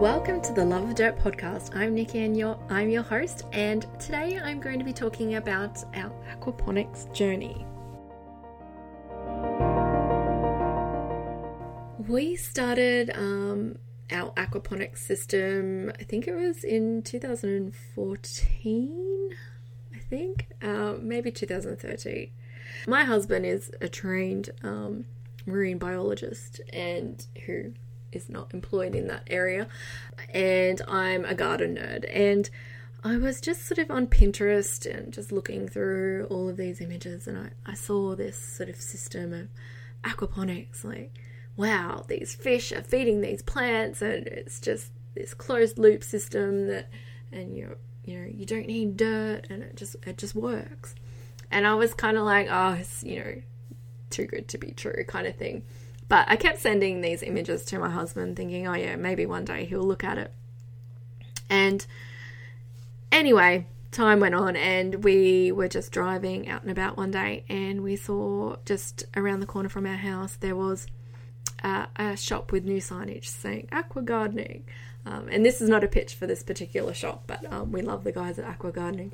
Welcome to the Love of Dirt podcast. I'm Nikki and your, I'm your host, and today I'm going to be talking about our aquaponics journey. We started um, our aquaponics system, I think it was in 2014, I think, uh, maybe 2013. My husband is a trained um, marine biologist and who is not employed in that area. And I'm a garden nerd. And I was just sort of on Pinterest and just looking through all of these images, and I, I saw this sort of system of aquaponics. Like, wow, these fish are feeding these plants, and it's just this closed loop system that, and you're you know, you don't need dirt, and it just it just works. And I was kind of like, oh, it's you know, too good to be true, kind of thing. But I kept sending these images to my husband, thinking, oh, yeah, maybe one day he'll look at it. And anyway, time went on, and we were just driving out and about one day, and we saw just around the corner from our house there was uh, a shop with new signage saying aqua gardening. Um, and this is not a pitch for this particular shop, but um, we love the guys at Aqua Gardening.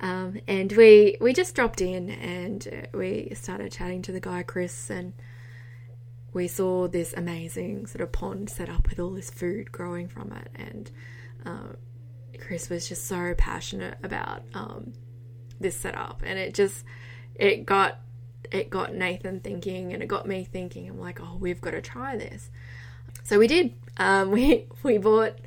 Um, and we we just dropped in and uh, we started chatting to the guy Chris and we saw this amazing sort of pond set up with all this food growing from it, and um, Chris was just so passionate about um, this setup, and it just it got it got Nathan thinking, and it got me thinking. I'm like, oh, we've got to try this. So we did. Um, we we bought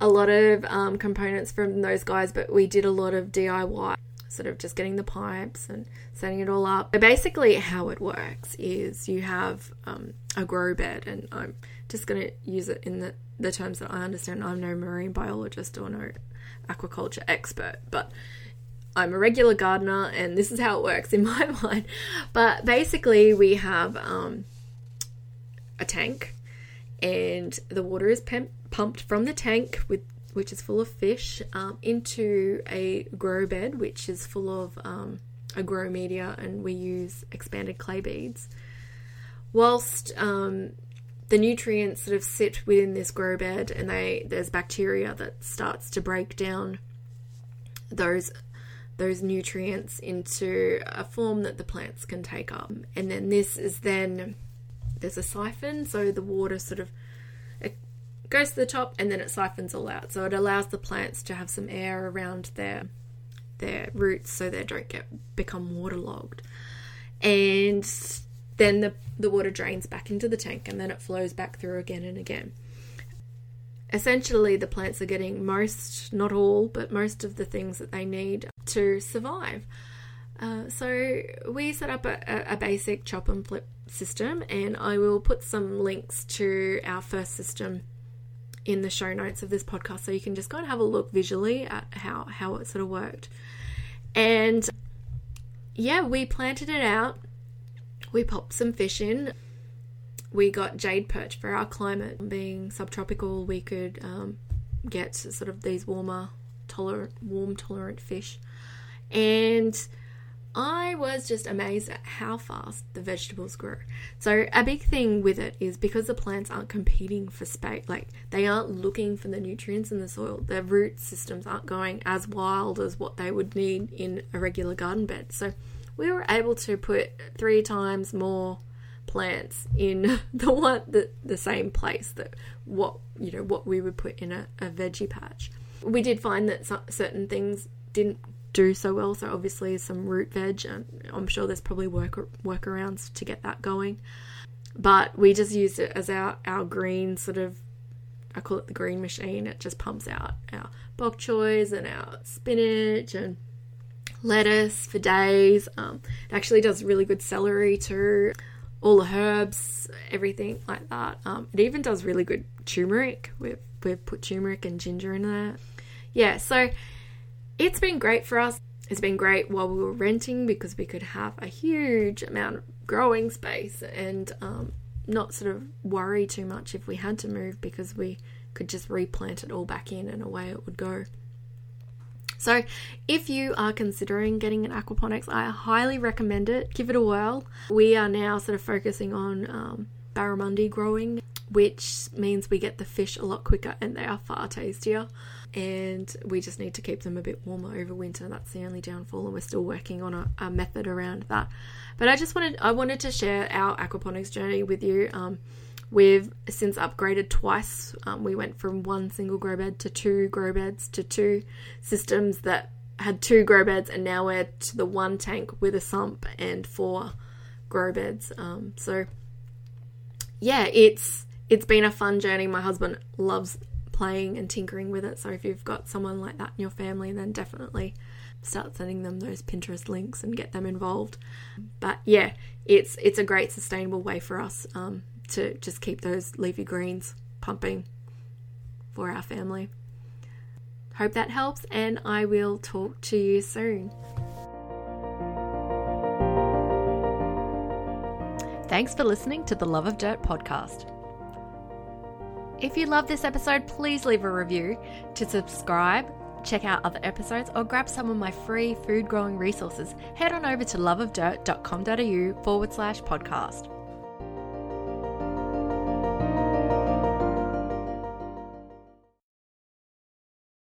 a lot of um, components from those guys, but we did a lot of DIY sort of just getting the pipes and setting it all up. But basically, how it works is you have um, a grow bed, and I'm just going to use it in the, the terms that I understand. I'm no marine biologist or no aquaculture expert, but I'm a regular gardener, and this is how it works in my mind. But basically, we have um, a tank, and the water is pumped from the tank with which is full of fish, um, into a grow bed, which is full of um, a grow media, and we use expanded clay beads. Whilst um, the nutrients sort of sit within this grow bed, and they there's bacteria that starts to break down those those nutrients into a form that the plants can take up, and then this is then there's a siphon, so the water sort of goes to the top and then it siphons all out. So it allows the plants to have some air around their their roots so they don't get become waterlogged. And then the, the water drains back into the tank and then it flows back through again and again. Essentially, the plants are getting most, not all, but most of the things that they need to survive. Uh, so we set up a, a, basic chop and flip system, and I will put some links to our first system in the show notes of this podcast so you can just go and have a look visually at how, how it sort of worked. And yeah, we planted it out. We popped some fish in. We got jade perch for our climate. Being subtropical, we could um, get sort of these warmer, tolerant, warm tolerant fish. And I was just amazed at how fast the vegetables grew. So, a big thing with it is because the plants aren't competing for space, like they aren't looking for the nutrients in the soil, their root systems aren't going as wild as what they would need in a regular garden bed. So, we were able to put three times more plants in the one the, the same place that what you know what we would put in a, a veggie patch. We did find that certain things didn't do so well. So obviously some root veg, and I'm sure there's probably work workarounds to get that going. But we just used it as our our green sort of I call it the green machine. It just pumps out our bok choys and our spinach and lettuce for days. Um, it actually does really good celery too. All the herbs, everything like that. Um, it even does really good turmeric. We've we've put turmeric and ginger in there. Yeah, so it's been great for us. It's been great while we were renting because we could have a huge amount of growing space and um, not sort of worry too much if we had to move because we could just replant it all back in and away it would go. So, if you are considering getting an aquaponics, I highly recommend it. Give it a whirl. We are now sort of focusing on um, barramundi growing which means we get the fish a lot quicker and they are far tastier. And we just need to keep them a bit warmer over winter. That's the only downfall, and we're still working on a, a method around that. But I just wanted I wanted to share our aquaponics journey with you. Um, we've since upgraded twice. Um, we went from one single grow bed to two grow beds to two systems that had two grow beds, and now we're to the one tank with a sump and four grow beds. Um, so yeah, it's it's been a fun journey. My husband loves playing and tinkering with it. So if you've got someone like that in your family, then definitely start sending them those Pinterest links and get them involved. But yeah, it's it's a great sustainable way for us um, to just keep those leafy greens pumping for our family. Hope that helps, and I will talk to you soon. Thanks for listening to the Love of Dirt podcast. If you love this episode, please leave a review. To subscribe, check out other episodes, or grab some of my free food growing resources, head on over to loveofdirt.com.au forward slash podcast.